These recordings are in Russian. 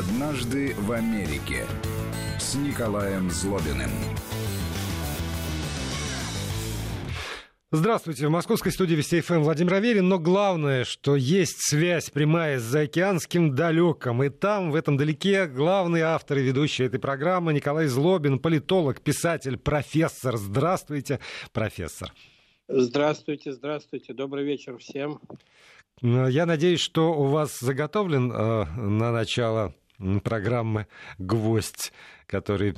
«Однажды в Америке» с Николаем Злобиным. Здравствуйте, в московской студии Вести ФМ Владимир Аверин, но главное, что есть связь прямая с заокеанским далеком, и там, в этом далеке, главный автор и ведущий этой программы Николай Злобин, политолог, писатель, профессор. Здравствуйте, профессор. Здравствуйте, здравствуйте, добрый вечер всем. Я надеюсь, что у вас заготовлен э, на начало программы «Гвоздь», который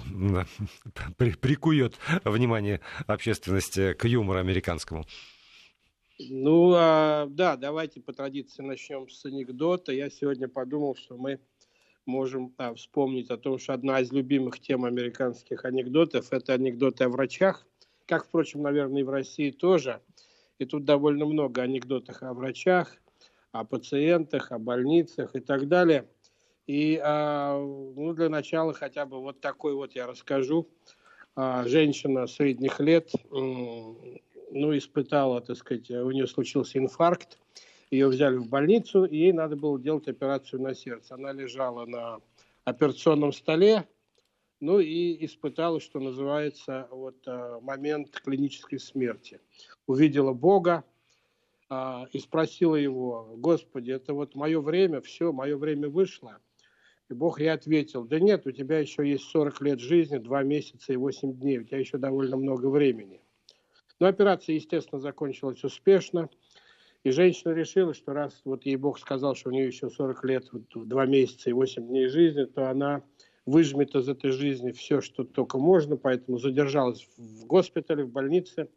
при, прикует внимание общественности к юмору американскому? Ну, а, да, давайте по традиции начнем с анекдота. Я сегодня подумал, что мы можем а, вспомнить о том, что одна из любимых тем американских анекдотов – это анекдоты о врачах, как, впрочем, наверное, и в России тоже. И тут довольно много анекдотов о врачах, о пациентах, о больницах и так далее – и а, ну, для начала хотя бы вот такой вот я расскажу. А, женщина средних лет ну, испытала, так сказать, у нее случился инфаркт, ее взяли в больницу, и ей надо было делать операцию на сердце. Она лежала на операционном столе, ну и испытала, что называется, вот а, момент клинической смерти. Увидела Бога и спросила его, Господи, это вот мое время, все, мое время вышло – и Бог ей ответил, да нет, у тебя еще есть 40 лет жизни, 2 месяца и 8 дней, у тебя еще довольно много времени. Но операция, естественно, закончилась успешно. И женщина решила, что раз вот ей Бог сказал, что у нее еще 40 лет, вот, 2 месяца и 8 дней жизни, то она выжмет из этой жизни все, что только можно, поэтому задержалась в госпитале, в больнице,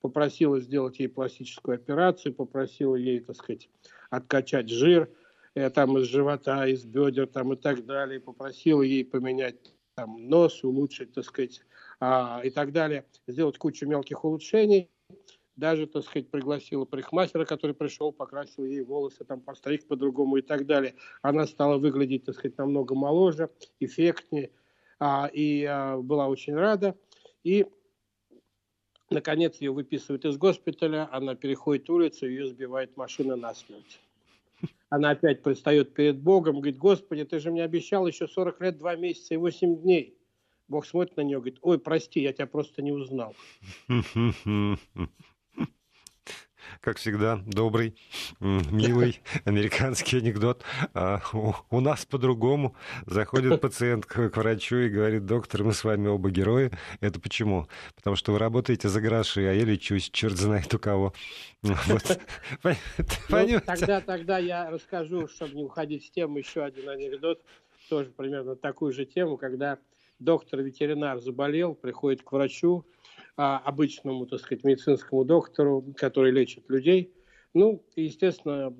попросила сделать ей пластическую операцию, попросила ей, так сказать, откачать жир – там из живота, из бедер там, и так далее, попросил ей поменять там, нос, улучшить, так сказать, а, и так далее, сделать кучу мелких улучшений. Даже, так сказать, пригласила парикмахера, который пришел, покрасил ей волосы, там, постриг по-другому и так далее. Она стала выглядеть, так сказать, намного моложе, эффектнее, а, и а, была очень рада. И Наконец ее выписывают из госпиталя, она переходит улицу, ее сбивает машина насмерть она опять предстает перед Богом, говорит, Господи, ты же мне обещал еще 40 лет, 2 месяца и 8 дней. Бог смотрит на нее, говорит, ой, прости, я тебя просто не узнал. как всегда, добрый, милый американский анекдот. А у нас по-другому. Заходит пациент к врачу и говорит, доктор, мы с вами оба герои. Это почему? Потому что вы работаете за гроши, а я лечусь, черт знает у кого. Вот. Ну, тогда, тогда я расскажу, чтобы не уходить с темы, еще один анекдот, тоже примерно такую же тему, когда доктор-ветеринар заболел, приходит к врачу, а, обычному, так сказать, медицинскому доктору, который лечит людей. Ну, естественно,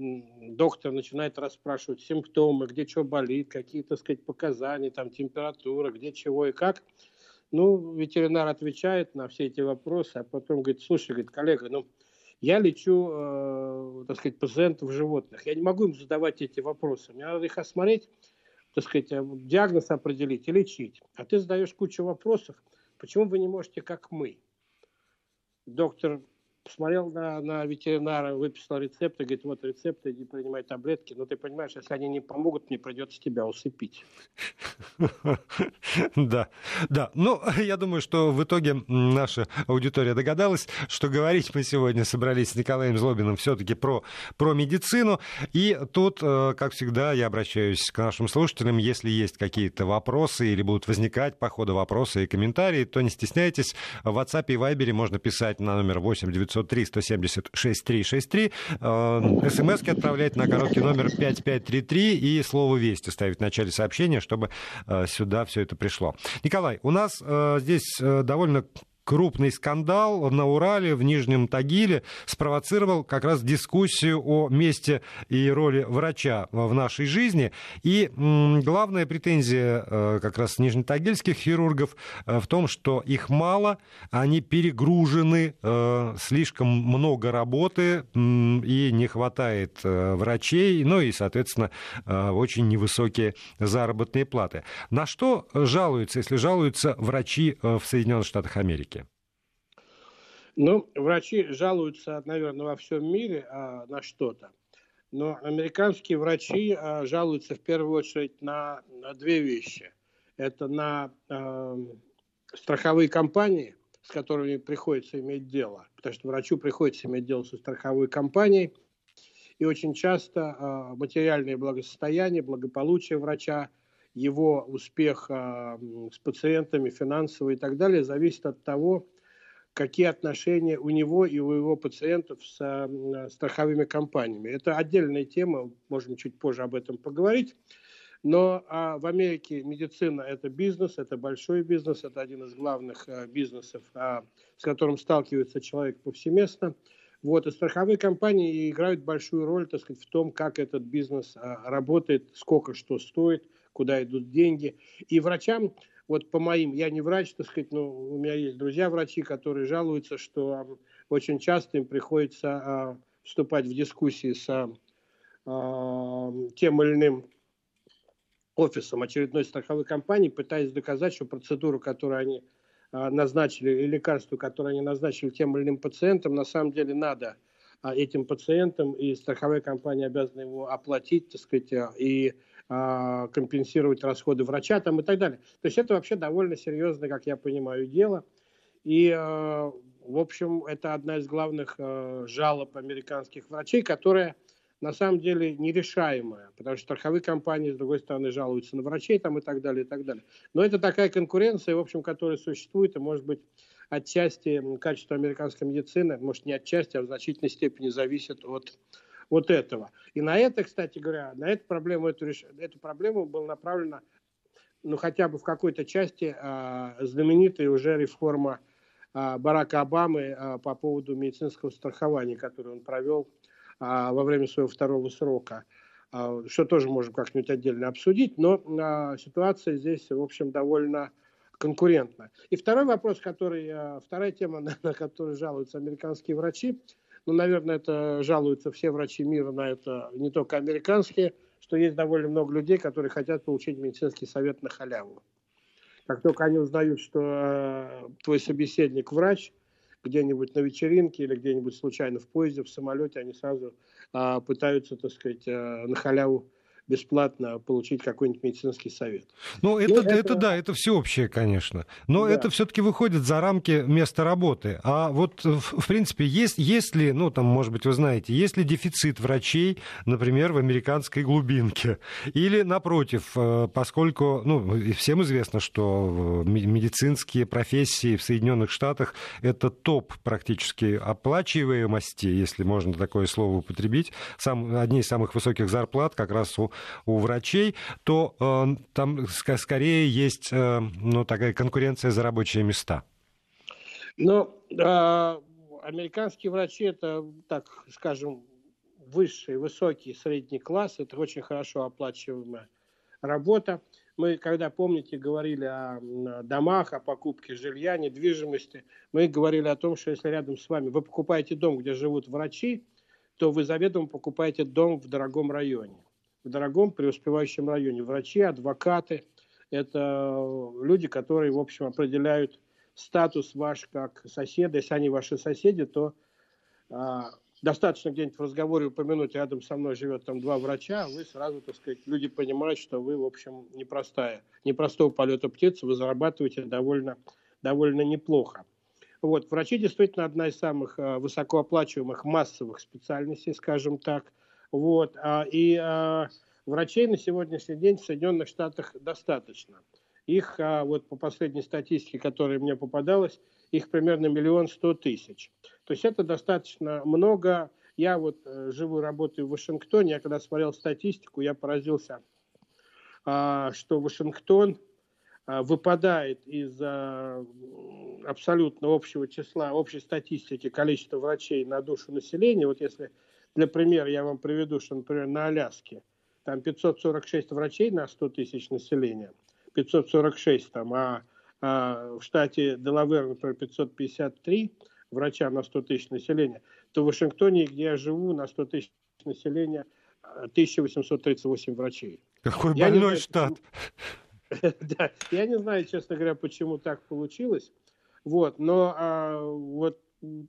доктор начинает расспрашивать симптомы, где что болит, какие, так сказать, показания, там, температура, где чего и как. Ну, ветеринар отвечает на все эти вопросы, а потом говорит, слушай, говорит, коллега, ну, я лечу, э, так сказать, пациентов животных. Я не могу им задавать эти вопросы. Мне надо их осмотреть, так сказать, э, диагноз определить и лечить. А ты задаешь кучу вопросов. Почему вы не можете, как мы? Доктор посмотрел на, на ветеринара, выписал рецепт и говорит, вот рецепт, иди принимай таблетки. Но ты понимаешь, если они не помогут, мне придется тебя усыпить. Да, да. Ну, я думаю, что в итоге наша аудитория догадалась, что говорить мы сегодня собрались с Николаем Злобиным все-таки про, про медицину. И тут, э, как всегда, я обращаюсь к нашим слушателям. Если есть какие-то вопросы или будут возникать по ходу вопросы и комментарии, то не стесняйтесь. В WhatsApp и Viber можно писать на номер 8 903 170 6363. СМСки отправлять на короткий номер 5533 и слово «Вести» ставить в начале сообщения, чтобы э, сюда все это пришло. Николай, у нас э, здесь э, довольно крупный скандал на Урале, в Нижнем Тагиле, спровоцировал как раз дискуссию о месте и роли врача в нашей жизни. И главная претензия э, как раз нижнетагильских хирургов э, в том, что их мало, они перегружены, э, слишком много работы и не хватает врачей, ну и, соответственно, очень невысокие заработные платы. На что жалуются, если жалуются врачи в Соединенных Штатах Америки? Ну, врачи жалуются, наверное, во всем мире а, на что-то. Но американские врачи э, жалуются в первую очередь на, на две вещи. Это на э, страховые компании, с которыми приходится иметь дело. Потому что врачу приходится иметь дело со страховой компанией. И очень часто э, материальное благосостояние, благополучие врача, его успех э, с пациентами, финансовый и так далее, зависит от того, какие отношения у него и у его пациентов с страховыми компаниями. Это отдельная тема, можем чуть позже об этом поговорить. Но а, в Америке медицина – это бизнес, это большой бизнес, это один из главных а, бизнесов, а, с которым сталкивается человек повсеместно. Вот, и страховые компании играют большую роль так сказать, в том, как этот бизнес а, работает, сколько что стоит, куда идут деньги. И врачам вот по моим, я не врач, так сказать, но у меня есть друзья-врачи, которые жалуются, что очень часто им приходится а, вступать в дискуссии с а, тем или иным офисом очередной страховой компании, пытаясь доказать, что процедуру, которую они а, назначили, или лекарство, которое они назначили тем или иным пациентам, на самом деле надо а, этим пациентам, и страховая компания обязана его оплатить, так сказать, а, и а, компенсировать расходы врача там и так далее. То есть это вообще довольно серьезное, как я понимаю, дело. И, а, в общем, это одна из главных а, жалоб американских врачей, которая на самом деле нерешаемая, потому что страховые компании, с другой стороны, жалуются на врачей там и так далее, и так далее. Но это такая конкуренция, в общем, которая существует, и, может быть, отчасти качество американской медицины, может, не отчасти, а в значительной степени зависит от вот этого. И на это, кстати говоря, на эту проблему, эту, эту проблему была направлена, ну, хотя бы в какой-то части э, знаменитая уже реформа э, Барака Обамы э, по поводу медицинского страхования, которую он провел э, во время своего второго срока что тоже можем как-нибудь отдельно обсудить, но ситуация здесь, в общем, довольно конкурентна. И второй вопрос, который, вторая тема, на которую жалуются американские врачи, ну, наверное, это жалуются все врачи мира на это, не только американские, что есть довольно много людей, которые хотят получить медицинский совет на халяву. Как только они узнают, что э, твой собеседник врач, где-нибудь на вечеринке или где-нибудь случайно в поезде, в самолете, они сразу э, пытаются, так сказать, э, на халяву бесплатно получить какой-нибудь медицинский совет. Ну, это, это... это да, это всеобщее, конечно. Но да. это все-таки выходит за рамки места работы. А вот, в, в принципе, есть, есть ли, ну, там, может быть, вы знаете, есть ли дефицит врачей, например, в американской глубинке? Или, напротив, э, поскольку, ну, всем известно, что медицинские профессии в Соединенных Штатах это топ практически оплачиваемости, если можно такое слово употребить, сам, одни из самых высоких зарплат как раз у у врачей, то э, там скорее есть э, ну, такая конкуренция за рабочие места. Ну, э, американские врачи это, так скажем, высший, высокий, средний класс, это очень хорошо оплачиваемая работа. Мы, когда, помните, говорили о домах, о покупке жилья, недвижимости, мы говорили о том, что если рядом с вами вы покупаете дом, где живут врачи, то вы заведомо покупаете дом в дорогом районе дорогом преуспевающем районе. Врачи, адвокаты – это люди, которые, в общем, определяют статус ваш как соседа. Если они ваши соседи, то а, достаточно где-нибудь в разговоре упомянуть, рядом со мной живет там два врача, а вы сразу, так сказать, люди понимают, что вы, в общем, непростая, непростого полета птицы, вы зарабатываете довольно, довольно неплохо. Вот, врачи действительно одна из самых а, высокооплачиваемых массовых специальностей, скажем так. Вот, а, и а, врачей на сегодняшний день в Соединенных Штатах достаточно. Их, а, вот по последней статистике, которая мне попадалась, их примерно миллион сто тысяч. То есть это достаточно много. Я вот э, живу, работаю в Вашингтоне. Я когда смотрел статистику, я поразился, что Вашингтон выпадает из абсолютно общего числа, общей статистики количества врачей на душу населения. Вот если для примера я вам приведу, что, например, на Аляске там 546 врачей на 100 тысяч населения, 546 там, а, а в штате Делавер, например, 553 врача на 100 тысяч населения, то в Вашингтоне, где я живу, на 100 тысяч населения 1838 врачей. Какой я больной знаю, штат. Да, я не знаю, честно говоря, почему так получилось. Вот, но а, вот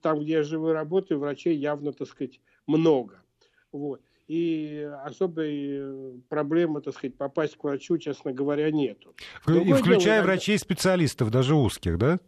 там, где я живу и работаю, врачей явно, так сказать, много. Вот. И особой проблемы, так сказать, попасть к врачу, честно говоря, нету. И включая дело, врачей-специалистов, даже узких, да?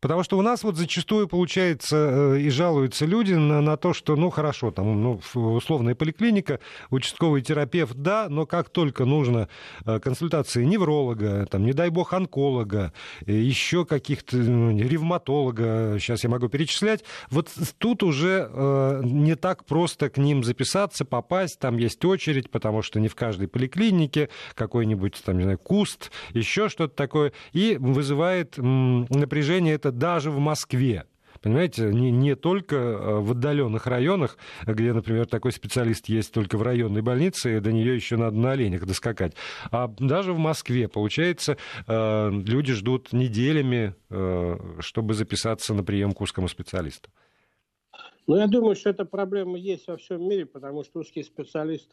Потому что у нас вот зачастую получается э, и жалуются люди на, на то, что, ну, хорошо, там, ну, условная поликлиника, участковый терапевт, да, но как только нужно э, консультации невролога, там, не дай бог, онколога, э, еще каких-то ну, ревматолога, сейчас я могу перечислять, вот тут уже э, не так просто к ним записаться, попасть, там есть очередь, потому что не в каждой поликлинике какой-нибудь, там, не знаю, куст, еще что-то такое, и вызывает м, напряжение это это даже в Москве. Понимаете, не, не только э, в отдаленных районах, где, например, такой специалист есть только в районной больнице, и до нее еще надо на оленях доскакать. А даже в Москве, получается, э, люди ждут неделями, э, чтобы записаться на прием к узкому специалисту. Ну, я думаю, что эта проблема есть во всем мире, потому что узкий специалист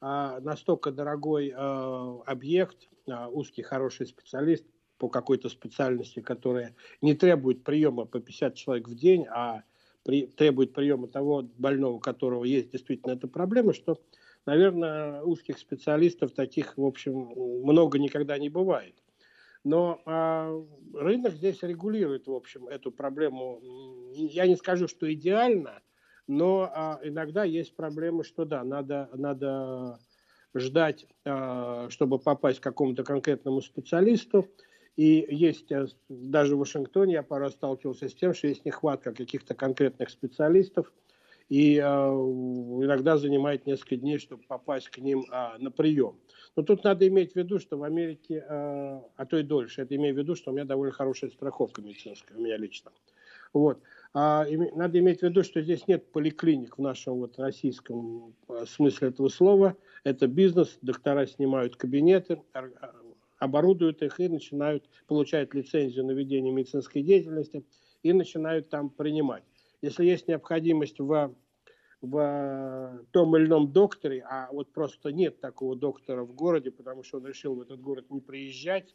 а, настолько дорогой объект, а, узкий хороший специалист, по какой-то специальности, которая не требует приема по 50 человек в день, а при, требует приема того больного, у которого есть действительно эта проблема, что, наверное, узких специалистов таких, в общем, много никогда не бывает. Но а, рынок здесь регулирует, в общем, эту проблему. Я не скажу, что идеально, но а, иногда есть проблемы, что да, надо, надо ждать, а, чтобы попасть к какому-то конкретному специалисту. И есть э, даже в Вашингтоне я раз сталкивался с тем, что есть нехватка каких-то конкретных специалистов, и э, иногда занимает несколько дней, чтобы попасть к ним э, на прием. Но тут надо иметь в виду, что в Америке, э, а то и дольше, это имею в виду, что у меня довольно хорошая страховка медицинская, у меня лично. Вот. А, и, надо иметь в виду, что здесь нет поликлиник в нашем вот, российском э, смысле этого слова. Это бизнес, доктора снимают кабинеты, оборудуют их и начинают получать лицензию на ведение медицинской деятельности и начинают там принимать. Если есть необходимость в, в том или ином докторе, а вот просто нет такого доктора в городе, потому что он решил в этот город не приезжать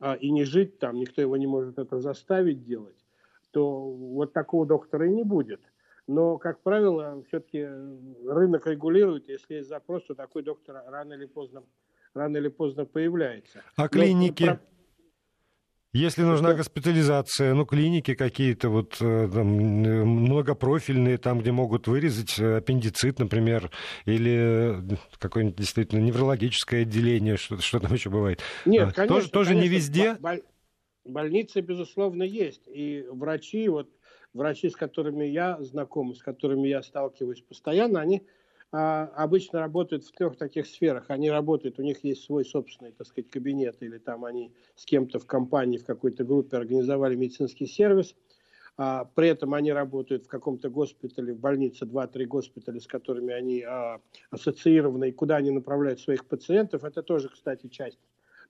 а, и не жить там, никто его не может это заставить делать, то вот такого доктора и не будет. Но, как правило, все-таки рынок регулирует, если есть запрос, то такой доктор рано или поздно рано или поздно появляется. А клиники? Если нужна госпитализация, ну, клиники какие-то вот э, там, э, многопрофильные, там, где могут вырезать э, аппендицит, например, или какое-нибудь действительно неврологическое отделение, что, что там еще бывает. Нет, конечно. Тоже, тоже конечно, не везде? Боль, больницы, безусловно, есть. И врачи, вот врачи, с которыми я знаком, с которыми я сталкиваюсь постоянно, они а, обычно работают в трех таких сферах. Они работают, у них есть свой собственный, так сказать, кабинет, или там они с кем-то в компании, в какой-то группе организовали медицинский сервис. А, при этом они работают в каком-то госпитале, в больнице, 2-3 госпиталя, с которыми они а, ассоциированы, и куда они направляют своих пациентов. Это тоже, кстати, часть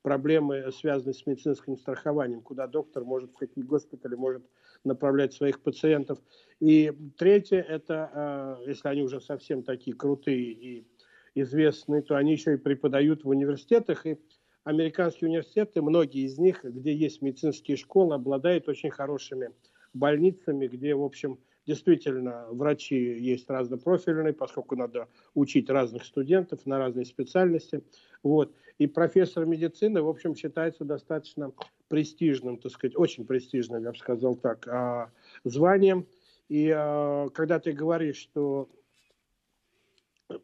проблемы, связанные с медицинским страхованием, куда доктор может, в какие госпитали может направлять своих пациентов. И третье, это, а, если они уже совсем такие крутые и известные, то они еще и преподают в университетах. И американские университеты, многие из них, где есть медицинские школы, обладают очень хорошими больницами, где, в общем, действительно врачи есть разнопрофильные, поскольку надо учить разных студентов на разные специальности. Вот. И профессор медицины, в общем, считается достаточно престижным, так сказать, очень престижным, я бы сказал так, а, званием. И а, когда ты говоришь, что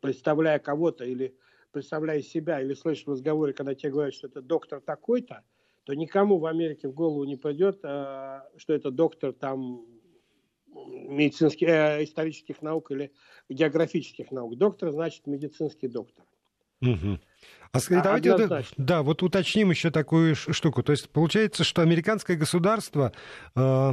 представляя кого-то или представляя себя, или слышишь в разговоре, когда тебе говорят, что это доктор такой-то, то никому в Америке в голову не придет, а, что это доктор там медицинских, э, исторических наук или географических наук. Доктор значит медицинский доктор. Угу. А, давайте вот, да, вот уточним еще такую штуку. То есть получается, что американское государство э,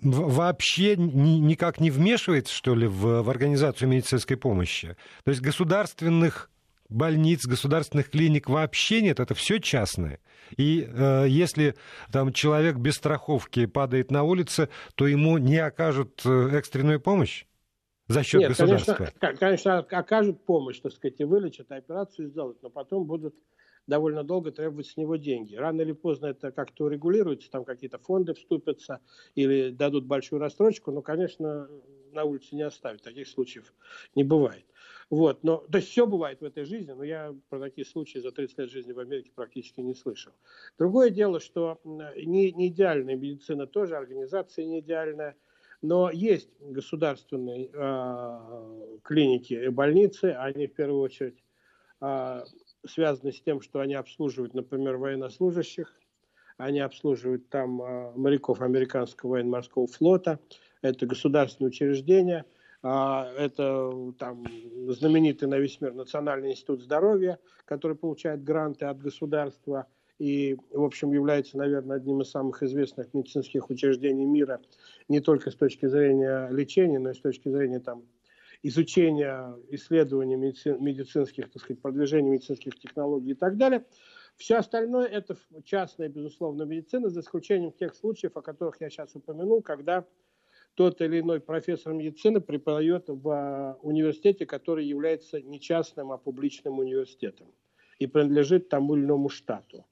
вообще ни, никак не вмешивается, что ли, в, в организацию медицинской помощи. То есть государственных больниц, государственных клиник вообще нет, это все частное. И э, если там человек без страховки падает на улице, то ему не окажут э, экстренную помощь? За счет Нет, государства? Конечно, конечно, окажут помощь, так сказать, и вылечат, операцию сделают, но потом будут довольно долго требовать с него деньги. Рано или поздно это как-то урегулируется, там какие-то фонды вступятся или дадут большую рассрочку, но, конечно, на улице не оставят, таких случаев не бывает. Вот, но, то есть все бывает в этой жизни, но я про такие случаи за 30 лет жизни в Америке практически не слышал. Другое дело, что не, не идеальная медицина тоже, организация не идеальная, но есть государственные э, клиники и больницы, они в первую очередь э, связаны с тем, что они обслуживают, например, военнослужащих, они обслуживают там э, моряков американского военно-морского флота, это государственные учреждения, это там знаменитый на весь мир Национальный институт здоровья, который получает гранты от государства – и, в общем, является, наверное, одним из самых известных медицинских учреждений мира не только с точки зрения лечения, но и с точки зрения там, изучения, исследования медици- медицинских, так сказать, продвижения медицинских технологий и так далее. Все остальное – это частная, безусловно, медицина, за исключением тех случаев, о которых я сейчас упомянул, когда тот или иной профессор медицины преподает в а, университете, который является не частным, а публичным университетом и принадлежит тому или иному штату.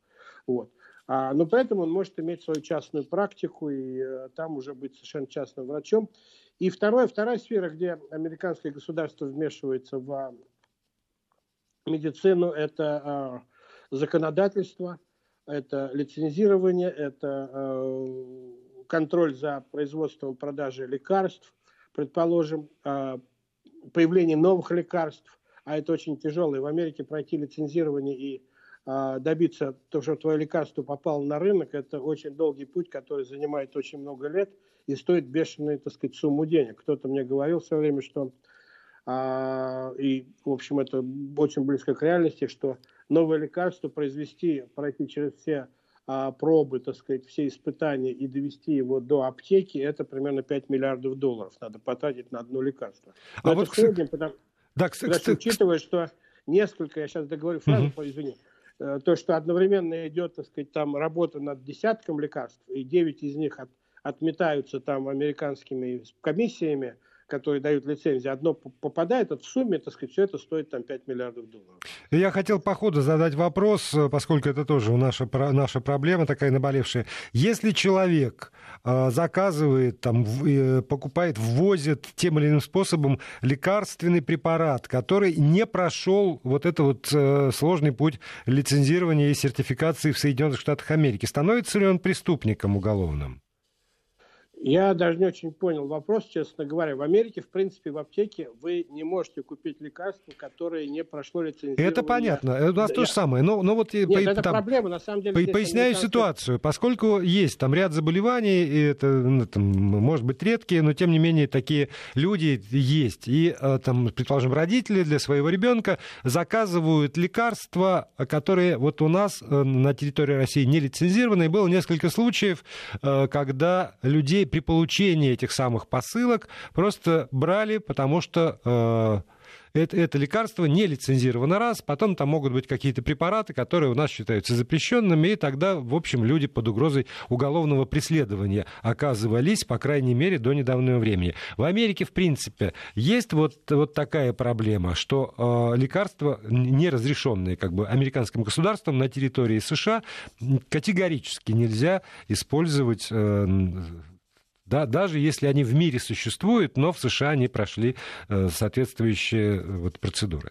Вот. А, но поэтому он может иметь свою частную практику и а, там уже быть совершенно частным врачом. И второе, вторая сфера, где американское государство вмешивается в а, медицину, это а, законодательство, это лицензирование, это а, контроль за производством и продажей лекарств, предположим, а, появление новых лекарств, а это очень тяжело. И в Америке пройти лицензирование и а, добиться того, что твое лекарство попало на рынок, это очень долгий путь, который занимает очень много лет и стоит бешеную, так сказать, сумму денег. Кто-то мне говорил все время, что а, и, в общем, это очень близко к реальности, что новое лекарство произвести, пройти через все пробы, так сказать, все испытания и довести его до аптеки, это примерно 5 миллиардов долларов надо потратить на одно лекарство. Но а это вот, в среднем, потому, да, кстати, учитывая, что несколько, я сейчас договорю фразу, угу. извини, Э, то, что одновременно идет, так сказать, там работа над десятком лекарств, и 9 из них от, отметаются там американскими комиссиями, которые дают лицензии, одно попадает, вот в сумме, так сказать, все это стоит там 5 миллиардов долларов. Я хотел по ходу задать вопрос, э, поскольку это тоже наша, наша проблема такая наболевшая. Если человек э, заказывает, там, э, покупает, ввозит тем или иным способом лекарственный препарат, который не прошел вот этот вот сложный путь лицензирования и сертификации в Соединенных Штатах Америки, становится ли он преступником уголовным? Я даже не очень понял вопрос, честно говоря. В Америке, в принципе, в аптеке вы не можете купить лекарство, которое не прошло лицензирование. Это понятно. У нас да, то же самое. Но, но вот Нет, по, это там, проблема, на самом деле. По, поясняю ситуацию. Поскольку есть там ряд заболеваний, и это, ну, там, может быть, редкие, но тем не менее такие люди есть. И, э, там, предположим, родители для своего ребенка заказывают лекарства, которые вот у нас э, на территории России не лицензированы. И было несколько случаев, э, когда людей при получении этих самых посылок просто брали, потому что э, это, это лекарство не лицензировано раз, потом там могут быть какие-то препараты, которые у нас считаются запрещенными, и тогда, в общем, люди под угрозой уголовного преследования оказывались, по крайней мере, до недавнего времени. В Америке, в принципе, есть вот, вот такая проблема, что э, лекарства, неразрешенные как бы американским государством на территории США, категорически нельзя использовать э, да, даже если они в мире существуют, но в США они прошли э, соответствующие э, вот, процедуры.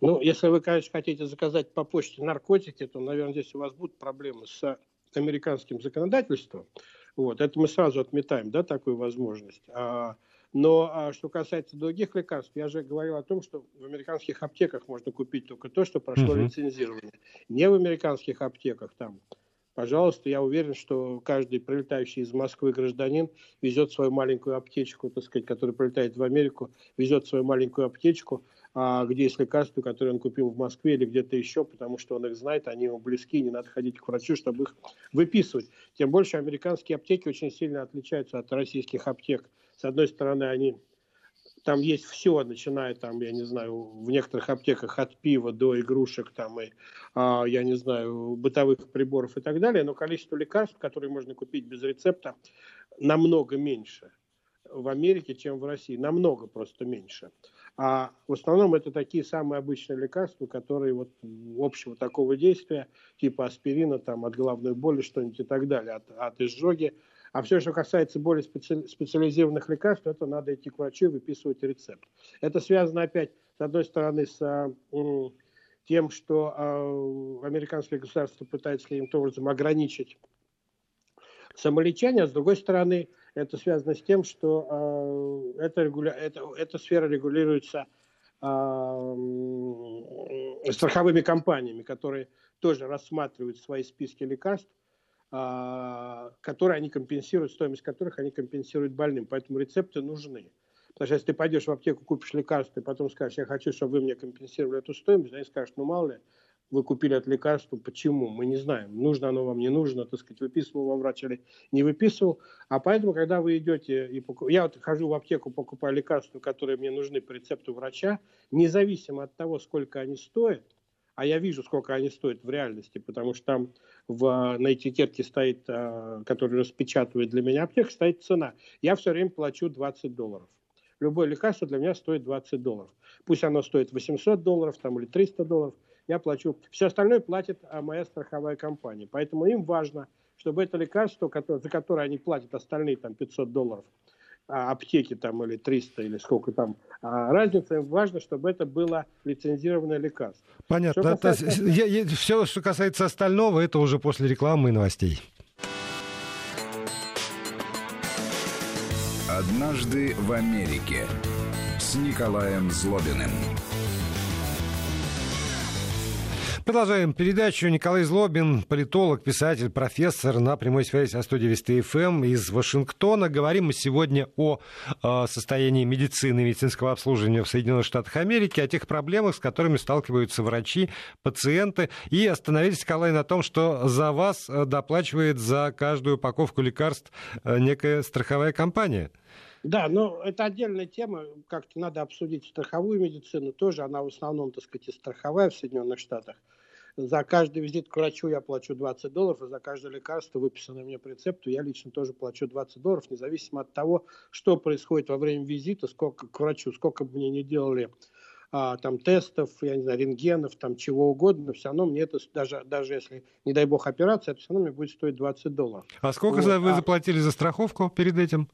Ну, если вы, конечно, хотите заказать по почте наркотики, то, наверное, здесь у вас будут проблемы с американским законодательством. Вот, это мы сразу отметаем, да, такую возможность. А, но а что касается других лекарств, я же говорил о том, что в американских аптеках можно купить только то, что прошло угу. лицензирование. Не в американских аптеках там пожалуйста, я уверен, что каждый прилетающий из Москвы гражданин везет свою маленькую аптечку, так сказать, который прилетает в Америку, везет свою маленькую аптечку, а где есть лекарства, которые он купил в Москве или где-то еще, потому что он их знает, они ему близки, не надо ходить к врачу, чтобы их выписывать. Тем больше американские аптеки очень сильно отличаются от российских аптек. С одной стороны, они там есть все, начиная там, я не знаю, в некоторых аптеках от пива до игрушек, там и, а, я не знаю, бытовых приборов и так далее, но количество лекарств, которые можно купить без рецепта, намного меньше в Америке, чем в России, намного просто меньше. А в основном это такие самые обычные лекарства, которые вот общего такого действия, типа аспирина, там, от головной боли, что-нибудь и так далее, от, от изжоги, А все, что касается более специ... специализированных лекарств, это надо идти к врачу и выписывать рецепт. Это связано опять, с одной стороны, с тем, что э, американское государство пытается каким-то образом ограничить самолечение, а с другой стороны, это связано с тем, что э, регуля... это, эта сфера регулируется э, страховыми компаниями, которые тоже рассматривают свои списки лекарств, которые они компенсируют, стоимость которых они компенсируют больным. Поэтому рецепты нужны. Потому что если ты пойдешь в аптеку, купишь лекарство, и потом скажешь, я хочу, чтобы вы мне компенсировали эту стоимость, они скажут, ну мало ли, вы купили это лекарство, почему, мы не знаем, нужно оно вам, не нужно, так сказать, выписывал вам врач или не выписывал. А поэтому, когда вы идете и покуп... я вот хожу в аптеку, покупаю лекарства, которые мне нужны по рецепту врача, независимо от того, сколько они стоят, а я вижу, сколько они стоят в реальности, потому что там в, на этикетке стоит, а, который распечатывает для меня аптека, стоит цена. Я все время плачу 20 долларов. Любое лекарство для меня стоит 20 долларов. Пусть оно стоит 800 долларов там, или 300 долларов – я плачу. Все остальное платит а, моя страховая компания. Поэтому им важно, чтобы это лекарство, за которое они платят остальные там 500 долларов, аптеки там или 300 или сколько там, а разница им важно, чтобы это было лицензированное лекарство. Понятно. Что касается... это, я, я, все, что касается остального, это уже после рекламы и новостей. Однажды в Америке с Николаем Злобиным. Продолжаем передачу. Николай Злобин, политолог, писатель, профессор на прямой связи со студией Вести ФМ из Вашингтона. Говорим мы сегодня о э, состоянии медицины и медицинского обслуживания в Соединенных Штатах Америки, о тех проблемах, с которыми сталкиваются врачи, пациенты. И остановились, Николай, на том, что за вас э, доплачивает за каждую упаковку лекарств э, некая страховая компания. Да, но это отдельная тема, как-то надо обсудить страховую медицину тоже, она в основном, так сказать, страховая в Соединенных Штатах. За каждый визит к врачу я плачу 20 долларов, и за каждое лекарство, выписанное мне по рецепту, я лично тоже плачу 20 долларов, независимо от того, что происходит во время визита, сколько к врачу, сколько бы мне не делали а, там тестов, я не знаю, рентгенов, там чего угодно, все равно мне это, даже, даже если, не дай бог, операция, это все равно мне будет стоить 20 долларов. А сколько вот, вы а... заплатили за страховку перед этим?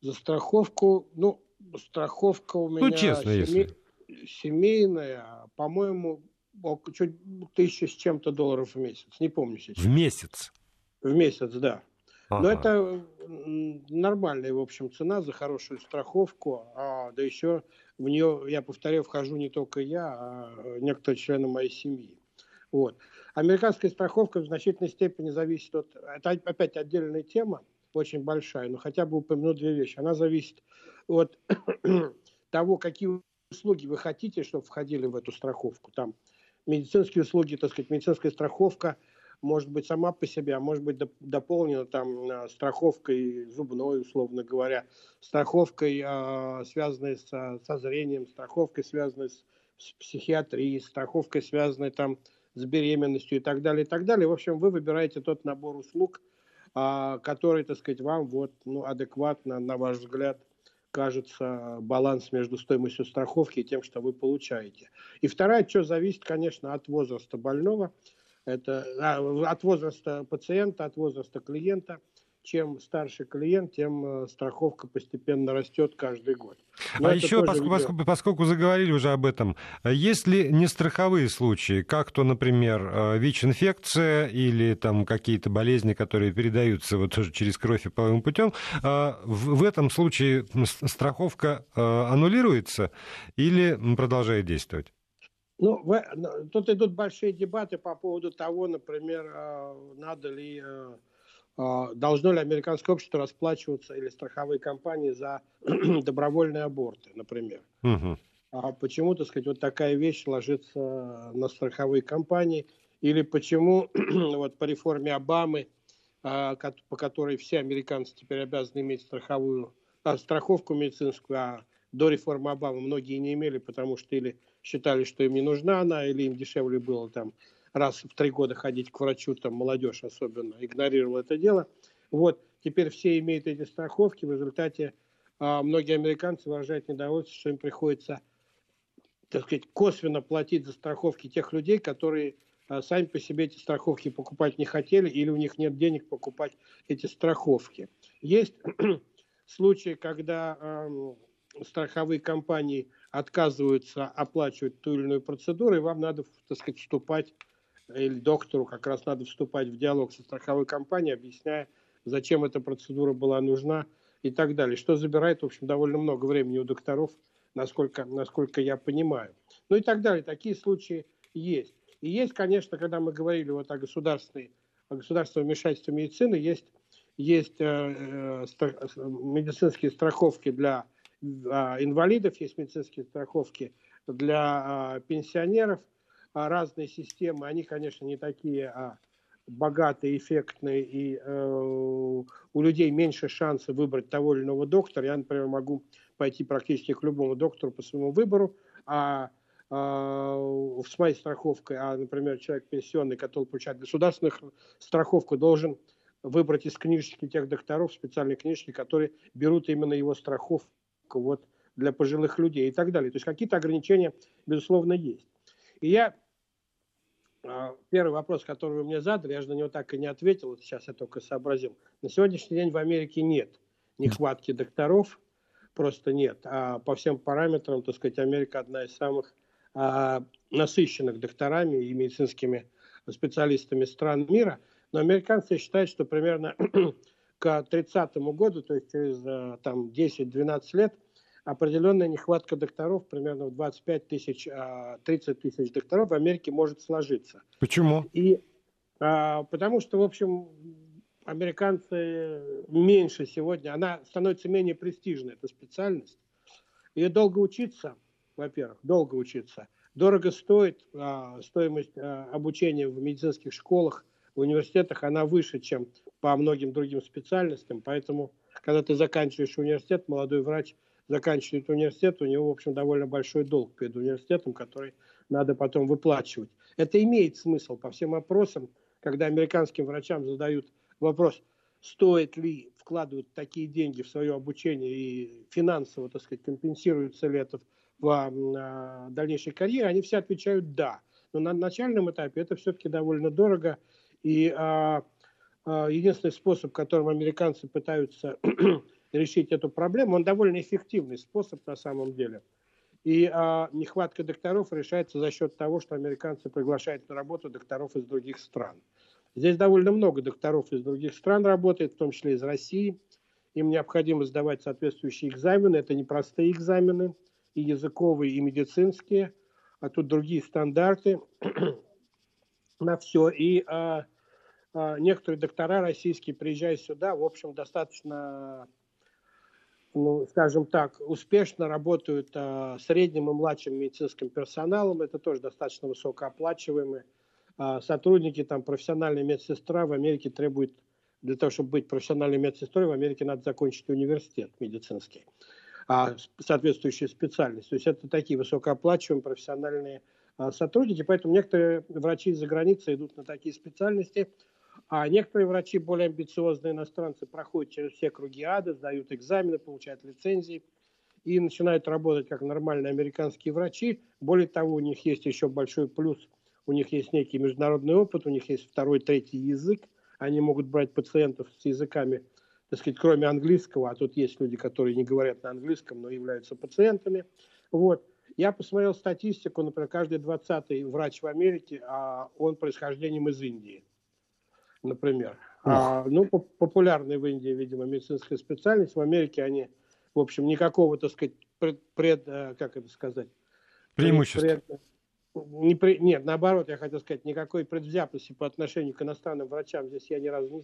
За страховку, ну, страховка у ну, меня... Ну, честно, семей... если. Семейная, по-моему, чуть тысяча с чем-то долларов в месяц. Не помню сейчас. В месяц? В месяц, да. Ага. Но это нормальная, в общем, цена за хорошую страховку. А, да еще в нее, я повторяю, вхожу не только я, а некоторые члены моей семьи. Вот. Американская страховка в значительной степени зависит от... Это опять отдельная тема, очень большая, но хотя бы упомяну две вещи. Она зависит от того, какие услуги вы хотите, чтобы входили в эту страховку. Там медицинские услуги, так сказать, медицинская страховка может быть сама по себе, а может быть дополнена там э, страховкой зубной, условно говоря, страховкой, э, связанной со, со зрением, страховкой, связанной с, с психиатрией, страховкой, связанной там с беременностью и так далее, и так далее. В общем, вы выбираете тот набор услуг, э, который, так сказать, вам вот, ну, адекватно, на ваш взгляд, кажется баланс между стоимостью страховки и тем, что вы получаете. И вторая, что зависит, конечно, от возраста больного, это а, от возраста пациента, от возраста клиента – чем старше клиент, тем э, страховка постепенно растет каждый год. Но а еще, поскольку, поскольку, поскольку заговорили уже об этом, есть ли нестраховые случаи, как то, например, э, ВИЧ-инфекция или там какие-то болезни, которые передаются вот тоже через кровь и половым путем, э, в этом случае страховка аннулируется или продолжает действовать? Ну, тут идут большие дебаты по поводу того, например, надо ли должно ли американское общество расплачиваться или страховые компании за добровольные аборты, например. Угу. А почему, так сказать, вот такая вещь ложится на страховые компании? Или почему вот по реформе Обамы, а, по которой все американцы теперь обязаны иметь страховую, а, страховку медицинскую, а до реформы Обамы многие не имели, потому что или считали, что им не нужна она, или им дешевле было там раз в три года ходить к врачу, там молодежь особенно игнорировала это дело. Вот, теперь все имеют эти страховки, в результате а, многие американцы выражают недовольство, что им приходится, так сказать, косвенно платить за страховки тех людей, которые а, сами по себе эти страховки покупать не хотели или у них нет денег покупать эти страховки. Есть случаи, когда страховые компании отказываются оплачивать ту или иную процедуру, и вам надо, так сказать, вступать, или доктору как раз надо вступать в диалог со страховой компанией, объясняя, зачем эта процедура была нужна и так далее. Что забирает, в общем, довольно много времени у докторов, насколько, насколько я понимаю. Ну и так далее. Такие случаи есть. И есть, конечно, когда мы говорили вот о государственной, о государственном вмешательстве медицины, есть, есть э, э, медицинские страховки для э, инвалидов, есть медицинские страховки для э, пенсионеров, разные системы, они, конечно, не такие а, богатые, эффектные, и э, у людей меньше шансов выбрать того или иного доктора. Я, например, могу пойти практически к любому доктору по своему выбору, а э, с моей страховкой, а, например, человек пенсионный, который получает государственную страховку, должен выбрать из книжечки тех докторов, специальные книжки, которые берут именно его страховку вот, для пожилых людей и так далее. То есть какие-то ограничения, безусловно, есть. И я а, первый вопрос, который вы мне задали, я же на него так и не ответил, вот сейчас я только сообразил. На сегодняшний день в Америке нет нехватки докторов, просто нет. А по всем параметрам, так сказать, Америка одна из самых а, насыщенных докторами и медицинскими специалистами стран мира. Но американцы считают, что примерно к 30 году, то есть через а, там, 10-12 лет, определенная нехватка докторов, примерно в 25 тысяч, 30 а, тысяч докторов в Америке может сложиться. Почему? И, а, потому что, в общем, американцы меньше сегодня, она становится менее престижной, эта специальность. Ее долго учиться, во-первых, долго учиться. Дорого стоит, а, стоимость а, обучения в медицинских школах, в университетах, она выше, чем по многим другим специальностям. Поэтому, когда ты заканчиваешь университет, молодой врач – заканчивает университет, у него, в общем, довольно большой долг перед университетом, который надо потом выплачивать. Это имеет смысл по всем опросам, когда американским врачам задают вопрос, стоит ли вкладывать такие деньги в свое обучение и финансово, так сказать, компенсируется ли это в а, дальнейшей карьере, они все отвечают «да». Но на начальном этапе это все-таки довольно дорого. И а, а, единственный способ, которым американцы пытаются решить эту проблему, он довольно эффективный способ на самом деле. И а, нехватка докторов решается за счет того, что американцы приглашают на работу докторов из других стран. Здесь довольно много докторов из других стран работает, в том числе из России. Им необходимо сдавать соответствующие экзамены. Это непростые экзамены, и языковые, и медицинские. А тут другие стандарты на все. И а, а, некоторые доктора российские, приезжая сюда, в общем, достаточно ну, скажем так, успешно работают а, средним и младшим медицинским персоналом. Это тоже достаточно высокооплачиваемые а, сотрудники. Там профессиональная медсестра в Америке требует, для того, чтобы быть профессиональной медсестрой, в Америке надо закончить университет медицинский, а, соответствующую специальность. То есть это такие высокооплачиваемые профессиональные а, сотрудники. Поэтому некоторые врачи из-за границы идут на такие специальности – а некоторые врачи, более амбициозные иностранцы, проходят через все круги ада, сдают экзамены, получают лицензии и начинают работать как нормальные американские врачи. Более того, у них есть еще большой плюс. У них есть некий международный опыт, у них есть второй, третий язык. Они могут брать пациентов с языками, так сказать, кроме английского, а тут есть люди, которые не говорят на английском, но являются пациентами. Вот. Я посмотрел статистику, например, каждый 20-й врач в Америке, а он происхождением из Индии например. А, ну, популярная в Индии, видимо, медицинская специальность. В Америке они, в общем, никакого, так сказать, пред, пред э, как это сказать? Преимущества. Пред, не при, нет, наоборот, я хотел сказать, никакой предвзятости по отношению к иностранным врачам здесь я ни разу не,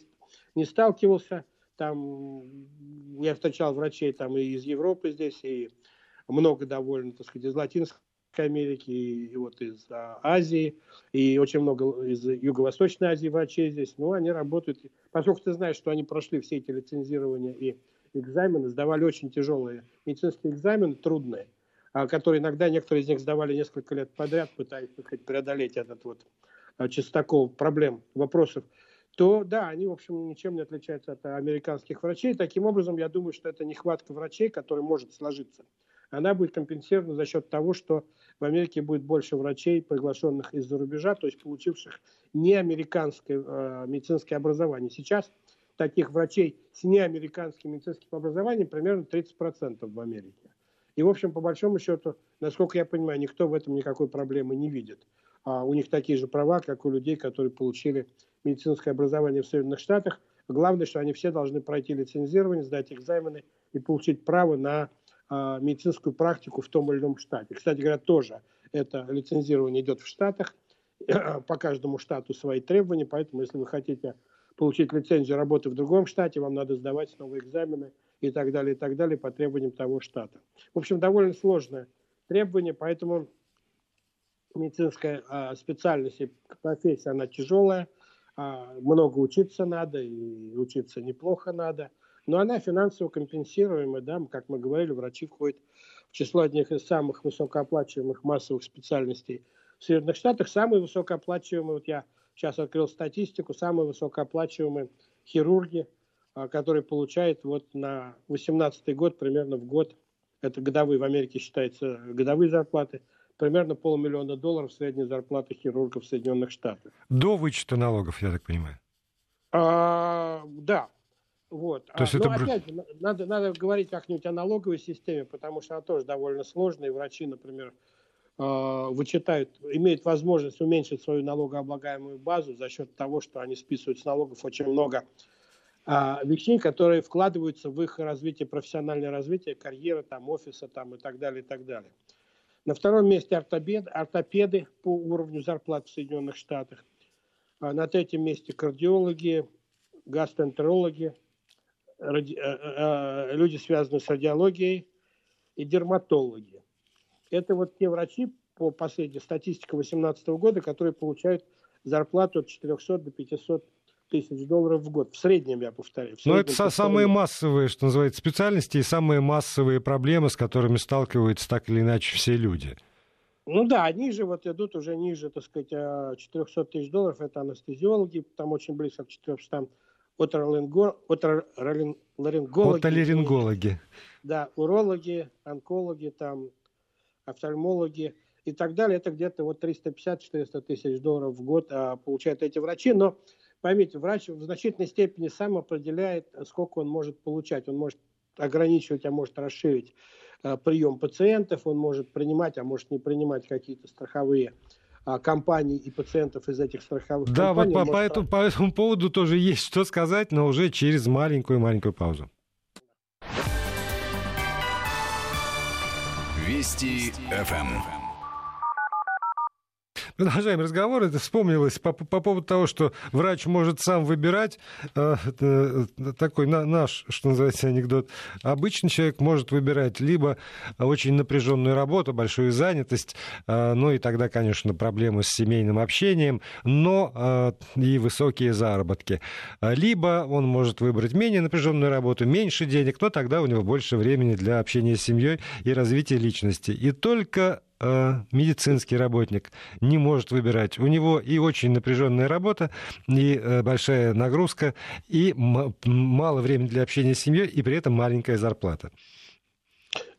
не сталкивался. Там я встречал врачей там и из Европы здесь, и много довольно, так сказать, из Латинской Америки, и вот из а, Азии, и очень много из Юго-Восточной Азии врачей здесь. Ну, они работают, поскольку ты знаешь, что они прошли все эти лицензирования и экзамены, сдавали очень тяжелые медицинские экзамены, трудные, а, которые иногда некоторые из них сдавали несколько лет подряд, пытаясь сказать, преодолеть этот вот а, частокол проблем, вопросов, то да, они, в общем, ничем не отличаются от американских врачей. Таким образом, я думаю, что это нехватка врачей, которая может сложиться она будет компенсирована за счет того, что в Америке будет больше врачей, приглашенных из-за рубежа, то есть получивших не американское э, медицинское образование. Сейчас таких врачей с неамериканским медицинским образованием примерно 30% в Америке. И, в общем, по большому счету, насколько я понимаю, никто в этом никакой проблемы не видит. А у них такие же права, как у людей, которые получили медицинское образование в Соединенных Штатах. Главное, что они все должны пройти лицензирование, сдать экзамены и получить право на медицинскую практику в том или ином штате. Кстати говоря, тоже это лицензирование идет в Штатах. По каждому штату свои требования, поэтому если вы хотите получить лицензию работы в другом штате, вам надо сдавать новые экзамены и так далее, и так далее по требованиям того штата. В общем, довольно сложное требование, поэтому медицинская а, специальность и профессия, она тяжелая, а, много учиться надо, и учиться неплохо надо, но она финансово компенсируемая, да, как мы говорили, врачи входят в число одних из самых высокооплачиваемых массовых специальностей в Соединенных Штатах. Самые высокооплачиваемые, вот я сейчас открыл статистику, самые высокооплачиваемые хирурги, а, которые получают вот на 18 год, примерно в год, это годовые, в Америке считается годовые зарплаты, примерно полмиллиона долларов средняя зарплата хирургов в Соединенных Штатах. До вычета налогов, я так понимаю. А, да. Вот. То есть а, это... Но опять же, надо, надо говорить как-нибудь о налоговой системе, потому что она тоже довольно сложная. И врачи, например, Э, вычитают, имеют возможность уменьшить свою налогооблагаемую базу за счет того, что они списывают с налогов очень много а, вещей, которые вкладываются в их развитие, профессиональное развитие, карьеры, там, офиса там, и так далее, и так далее. На втором месте ортопед, ортопеды по уровню зарплат в Соединенных Штатах. А на третьем месте кардиологи, гастроэнтерологи, ради, э, э, люди, связанные с радиологией, и дерматологи. Это вот те врачи, по последней статистике 2018 года, которые получают зарплату от 400 до 500 тысяч долларов в год. В среднем, я повторяю. Но это повторяю. самые массовые, что называется, специальности и самые массовые проблемы, с которыми сталкиваются так или иначе все люди. Ну да, они же вот идут уже ниже, так сказать, 400 а, тысяч долларов. Это анестезиологи, там очень близко к 400 оторларингологи. Отоларингологи. Да, урологи, онкологи, там офтальмологи и так далее. Это где-то вот 350-400 тысяч долларов в год а, получают эти врачи. Но поймите, врач в значительной степени сам определяет, сколько он может получать. Он может ограничивать, а может расширить а, прием пациентов, он может принимать, а может не принимать какие-то страховые компаний и пациентов из этих страховых да, компаний. Да, вот по, по, этому, по этому поводу тоже есть что сказать, но уже через маленькую-маленькую паузу. Вести ФМ. Продолжаем разговор. Это вспомнилось по, по поводу того, что врач может сам выбирать. Э, э, такой на, наш, что называется, анекдот. Обычный человек может выбирать либо очень напряженную работу, большую занятость, э, ну и тогда, конечно, проблемы с семейным общением, но и высокие заработки. Либо он может выбрать менее напряженную работу, меньше денег, но тогда у него больше времени для общения с семьей и развития личности. И только медицинский работник не может выбирать. У него и очень напряженная работа, и э, большая нагрузка, и мало времени для общения с семьей, и при этом маленькая зарплата.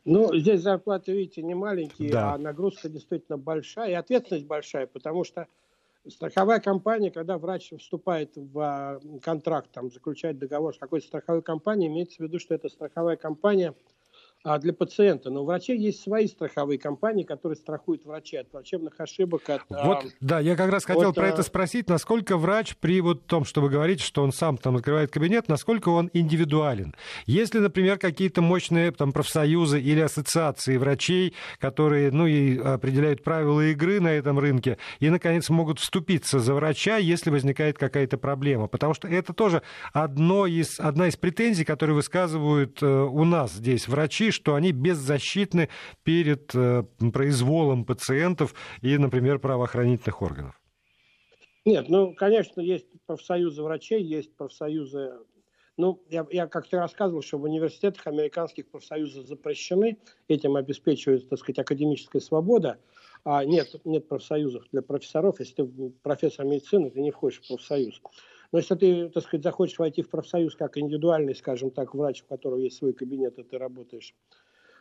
Ну, здесь зарплаты, видите, не маленькие, да. а нагрузка действительно большая, и ответственность большая, потому что страховая компания, когда врач вступает в а, контракт, там, заключает договор с какой-то страховой компанией, имеется в виду, что эта страховая компания – а для пациента. Но у врачей есть свои страховые компании, которые страхуют врачей от врачебных ошибок. От, вот, а, да, я как раз хотел от, про это спросить, насколько врач при вот том, что вы говорите, что он сам там открывает кабинет, насколько он индивидуален. Если, например, какие-то мощные там профсоюзы или ассоциации врачей, которые, ну, и определяют правила игры на этом рынке, и, наконец, могут вступиться за врача, если возникает какая-то проблема. Потому что это тоже одно из, одна из претензий, которые высказывают э, у нас здесь врачи, что они беззащитны перед э, произволом пациентов и, например, правоохранительных органов? Нет, ну, конечно, есть профсоюзы врачей, есть профсоюзы... Ну, я, я как-то рассказывал, что в университетах американских профсоюзы запрещены, этим обеспечивается, так сказать, академическая свобода, а нет, нет профсоюзов для профессоров. Если ты профессор медицины, ты не входишь в профсоюз. Но если ты, так сказать, захочешь войти в профсоюз как индивидуальный, скажем так, врач, у которого есть свой кабинет, и ты работаешь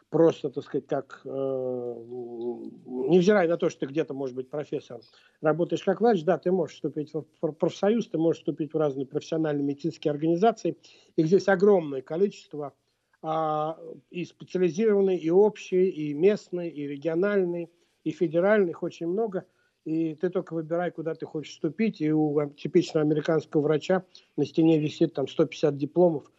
просто, так сказать, как, э, невзирая на то, что ты где-то, может быть, профессор, работаешь как врач, да, ты можешь вступить в профсоюз, ты можешь вступить в разные профессиональные медицинские организации. Их здесь огромное количество, э, и специализированные, и общие, и местные, и региональные, и федеральных, очень много. И ты только выбирай, куда ты хочешь вступить. И у типичного американского врача на стене висит там 150 дипломов,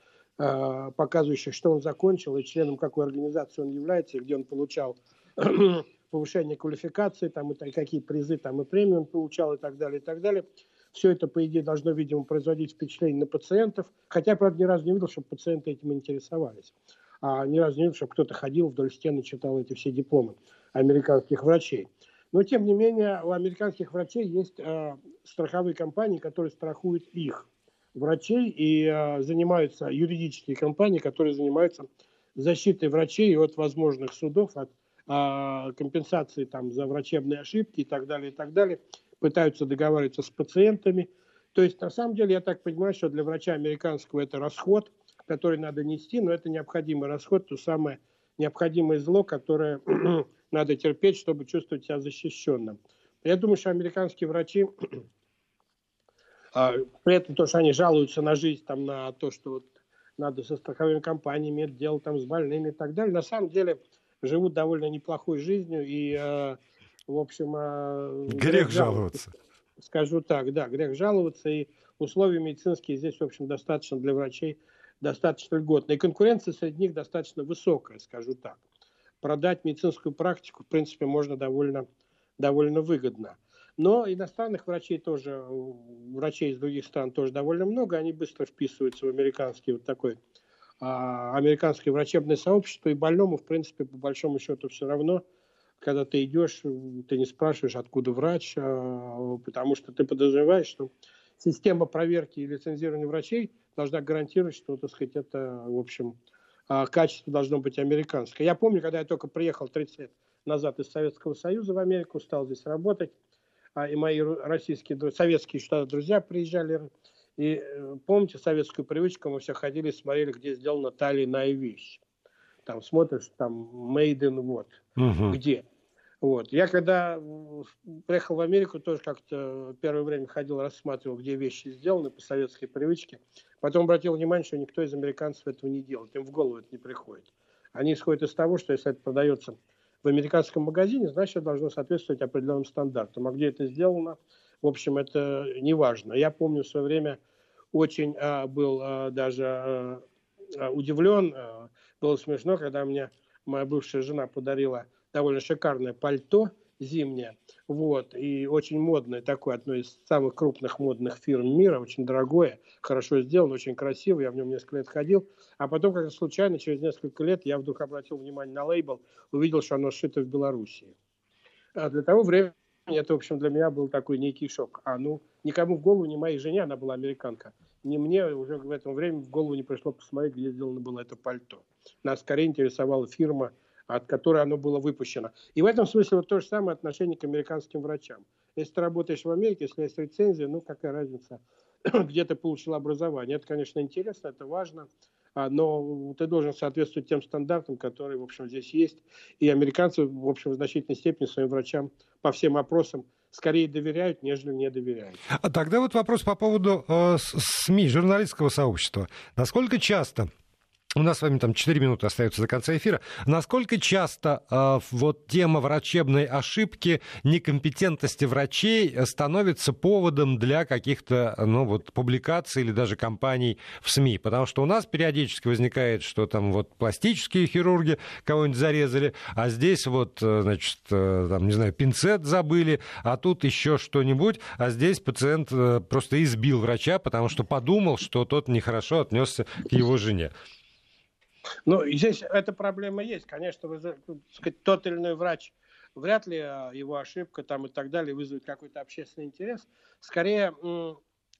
Э, показывающих, что он закончил и членом какой организации он является, и где он получал повышение квалификации, там, и какие призы там, и премии он получал, и так далее, и так далее. Все это, по идее, должно, видимо, производить впечатление на пациентов. Хотя, правда, ни разу не видел, чтобы пациенты этим интересовались. А ни разу не видел, чтобы кто-то ходил вдоль стены читал эти все дипломы американских врачей. Но, тем не менее, у американских врачей есть э, страховые компании, которые страхуют их врачей и э, занимаются юридические компании, которые занимаются защитой врачей от возможных судов, от э, компенсации там, за врачебные ошибки и так далее, и так далее. Пытаются договариваться с пациентами. То есть, на самом деле, я так понимаю, что для врача американского это расход, который надо нести, но это необходимый расход, то самое необходимое зло, которое надо терпеть, чтобы чувствовать себя защищенным. Я думаю, что американские врачи а, при этом то, что они жалуются на жизнь, там, на то, что вот надо со страховыми компаниями иметь дело там, с больными и так далее, на самом деле живут довольно неплохой жизнью и, э, в общем... Э, грех, грех жаловаться. Скажу так, да, грех жаловаться. И условия медицинские здесь, в общем, достаточно для врачей, достаточно льготные. И конкуренция среди них достаточно высокая, скажу так. Продать медицинскую практику, в принципе, можно довольно, довольно выгодно. Но иностранных врачей тоже, врачей из других стран тоже довольно много, они быстро вписываются в американский вот такой а, американское врачебное сообщество, и больному, в принципе, по большому счету все равно, когда ты идешь, ты не спрашиваешь, откуда врач, а, потому что ты подозреваешь, что система проверки и лицензирования врачей должна гарантировать, что, так сказать, это, в общем, качество должно быть американское. Я помню, когда я только приехал 30 лет назад из Советского Союза в Америку, стал здесь работать, а, и мои российские, советские что друзья приезжали. И э, помните советскую привычку, мы все ходили, смотрели, где сделана та или иная вещь. Там смотришь, там made in what, угу. где. Вот. Я когда приехал в Америку, тоже как-то первое время ходил, рассматривал, где вещи сделаны по советской привычке. Потом обратил внимание, что никто из американцев этого не делает. Им в голову это не приходит. Они исходят из того, что если это продается в американском магазине, значит, должно соответствовать определенным стандартам. А где это сделано, в общем, это не важно. Я помню в свое время очень а, был а, даже а удивлен, а, было смешно, когда мне моя бывшая жена подарила довольно шикарное пальто зимнее, вот, и очень модное такое, одно из самых крупных модных фирм мира, очень дорогое, хорошо сделано, очень красиво, я в нем несколько лет ходил, а потом, как случайно, через несколько лет, я вдруг обратил внимание на лейбл, увидел, что оно сшито в Белоруссии. А для того времени это, в общем, для меня был такой некий шок. А ну, никому в голову, не моей жене, она была американка, не мне уже в этом время в голову не пришло посмотреть, где сделано было это пальто. Нас скорее интересовала фирма, от которой оно было выпущено. И в этом смысле вот то же самое отношение к американским врачам. Если ты работаешь в Америке, если есть лицензия, ну какая разница, где ты получил образование. Это, конечно, интересно, это важно, а, но ты должен соответствовать тем стандартам, которые, в общем, здесь есть. И американцы, в общем, в значительной степени своим врачам по всем вопросам скорее доверяют, нежели не доверяют. А тогда вот вопрос по поводу э, СМИ, журналистского сообщества. Насколько часто у нас с вами там 4 минуты остается до конца эфира. Насколько часто э, вот тема врачебной ошибки, некомпетентности врачей становится поводом для каких-то ну, вот, публикаций или даже кампаний в СМИ? Потому что у нас периодически возникает, что там вот пластические хирурги кого-нибудь зарезали, а здесь вот, э, значит, э, там, не знаю, пинцет забыли, а тут еще что-нибудь, а здесь пациент э, просто избил врача, потому что подумал, что тот нехорошо отнесся к его жене. Ну, здесь эта проблема есть. Конечно, вы, сказать, тот или иной врач, вряд ли а, его ошибка там и так далее вызовет какой-то общественный интерес. Скорее,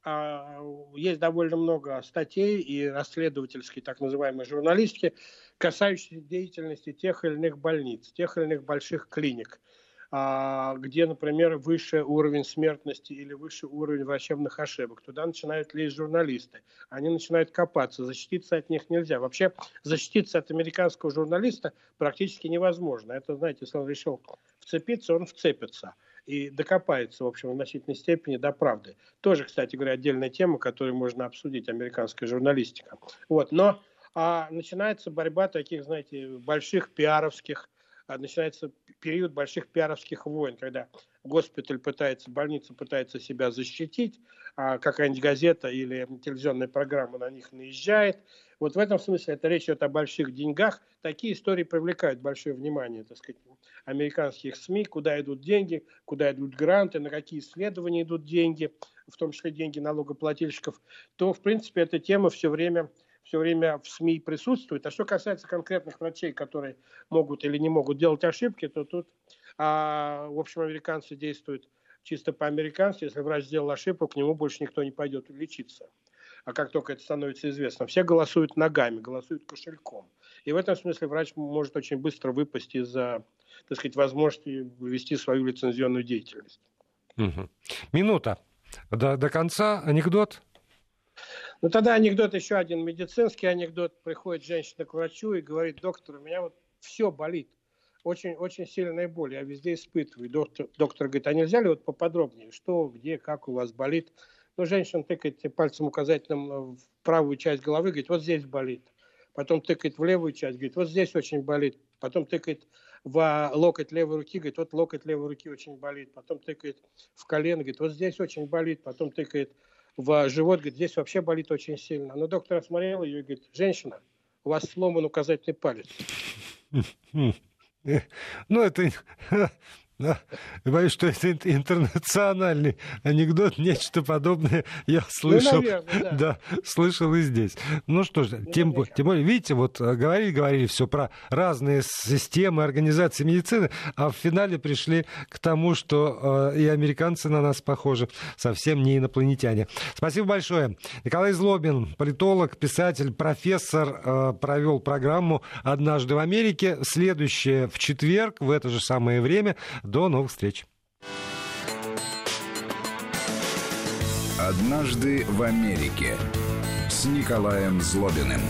а, есть довольно много статей и расследовательской, так называемой журналистики, касающихся деятельности тех или иных больниц, тех или иных больших клиник. А, где, например, выше уровень смертности или выше уровень врачебных ошибок. Туда начинают лезть журналисты. Они начинают копаться. Защититься от них нельзя. Вообще защититься от американского журналиста практически невозможно. Это, знаете, если он решил вцепиться, он вцепится и докопается, в общем, в значительной степени до правды. Тоже, кстати говоря, отдельная тема, которую можно обсудить, американская журналистика. Вот, но а, начинается борьба таких, знаете, больших пиаровских, а, начинается период больших пиаровских войн, когда госпиталь пытается, больница пытается себя защитить, а какая-нибудь газета или телевизионная программа на них наезжает, вот в этом смысле это речь идет о больших деньгах. Такие истории привлекают большое внимание, так сказать, американских СМИ, куда идут деньги, куда идут гранты, на какие исследования идут деньги, в том числе деньги налогоплательщиков, то, в принципе, эта тема все время все время в СМИ присутствует. А что касается конкретных врачей, которые могут или не могут делать ошибки, то тут, а, в общем, американцы действуют чисто по-американски. Если врач сделал ошибку, к нему больше никто не пойдет лечиться а как только это становится известно, все голосуют ногами, голосуют кошельком. И в этом смысле врач может очень быстро выпасть из-за, так сказать, возможности вести свою лицензионную деятельность. Угу. Минута. До, до конца анекдот? Ну, тогда анекдот еще один медицинский анекдот. Приходит женщина к врачу и говорит, доктор, у меня вот все болит. Очень, очень сильная боль, я везде испытываю. Доктор, доктор говорит, а нельзя ли вот поподробнее, что, где, как у вас болит? Ну, женщина тыкает пальцем указательным в правую часть головы, говорит, вот здесь болит. Потом тыкает в левую часть, говорит, вот здесь очень болит. Потом тыкает в локоть левой руки, говорит, вот локоть левой руки очень болит. Потом тыкает в колено, говорит, вот здесь очень болит. Потом тыкает в живот, говорит, здесь вообще болит очень сильно. Но доктор осмотрел ее и говорит, женщина, у вас сломан указательный палец. Ну, это да. Боюсь, что это интернациональный анекдот, нечто подобное я слышал. Ну, наверное, да. да, слышал и здесь. Ну что ж, ну, тем, тем более, видите, вот э, говорили, говорили все про разные системы организации медицины, а в финале пришли к тому, что э, и американцы на нас похожи, совсем не инопланетяне. Спасибо большое. Николай Злобин, политолог, писатель, профессор, э, провел программу «Однажды в Америке». Следующее в четверг в это же самое время до новых встреч. Однажды в Америке с Николаем Злобиным.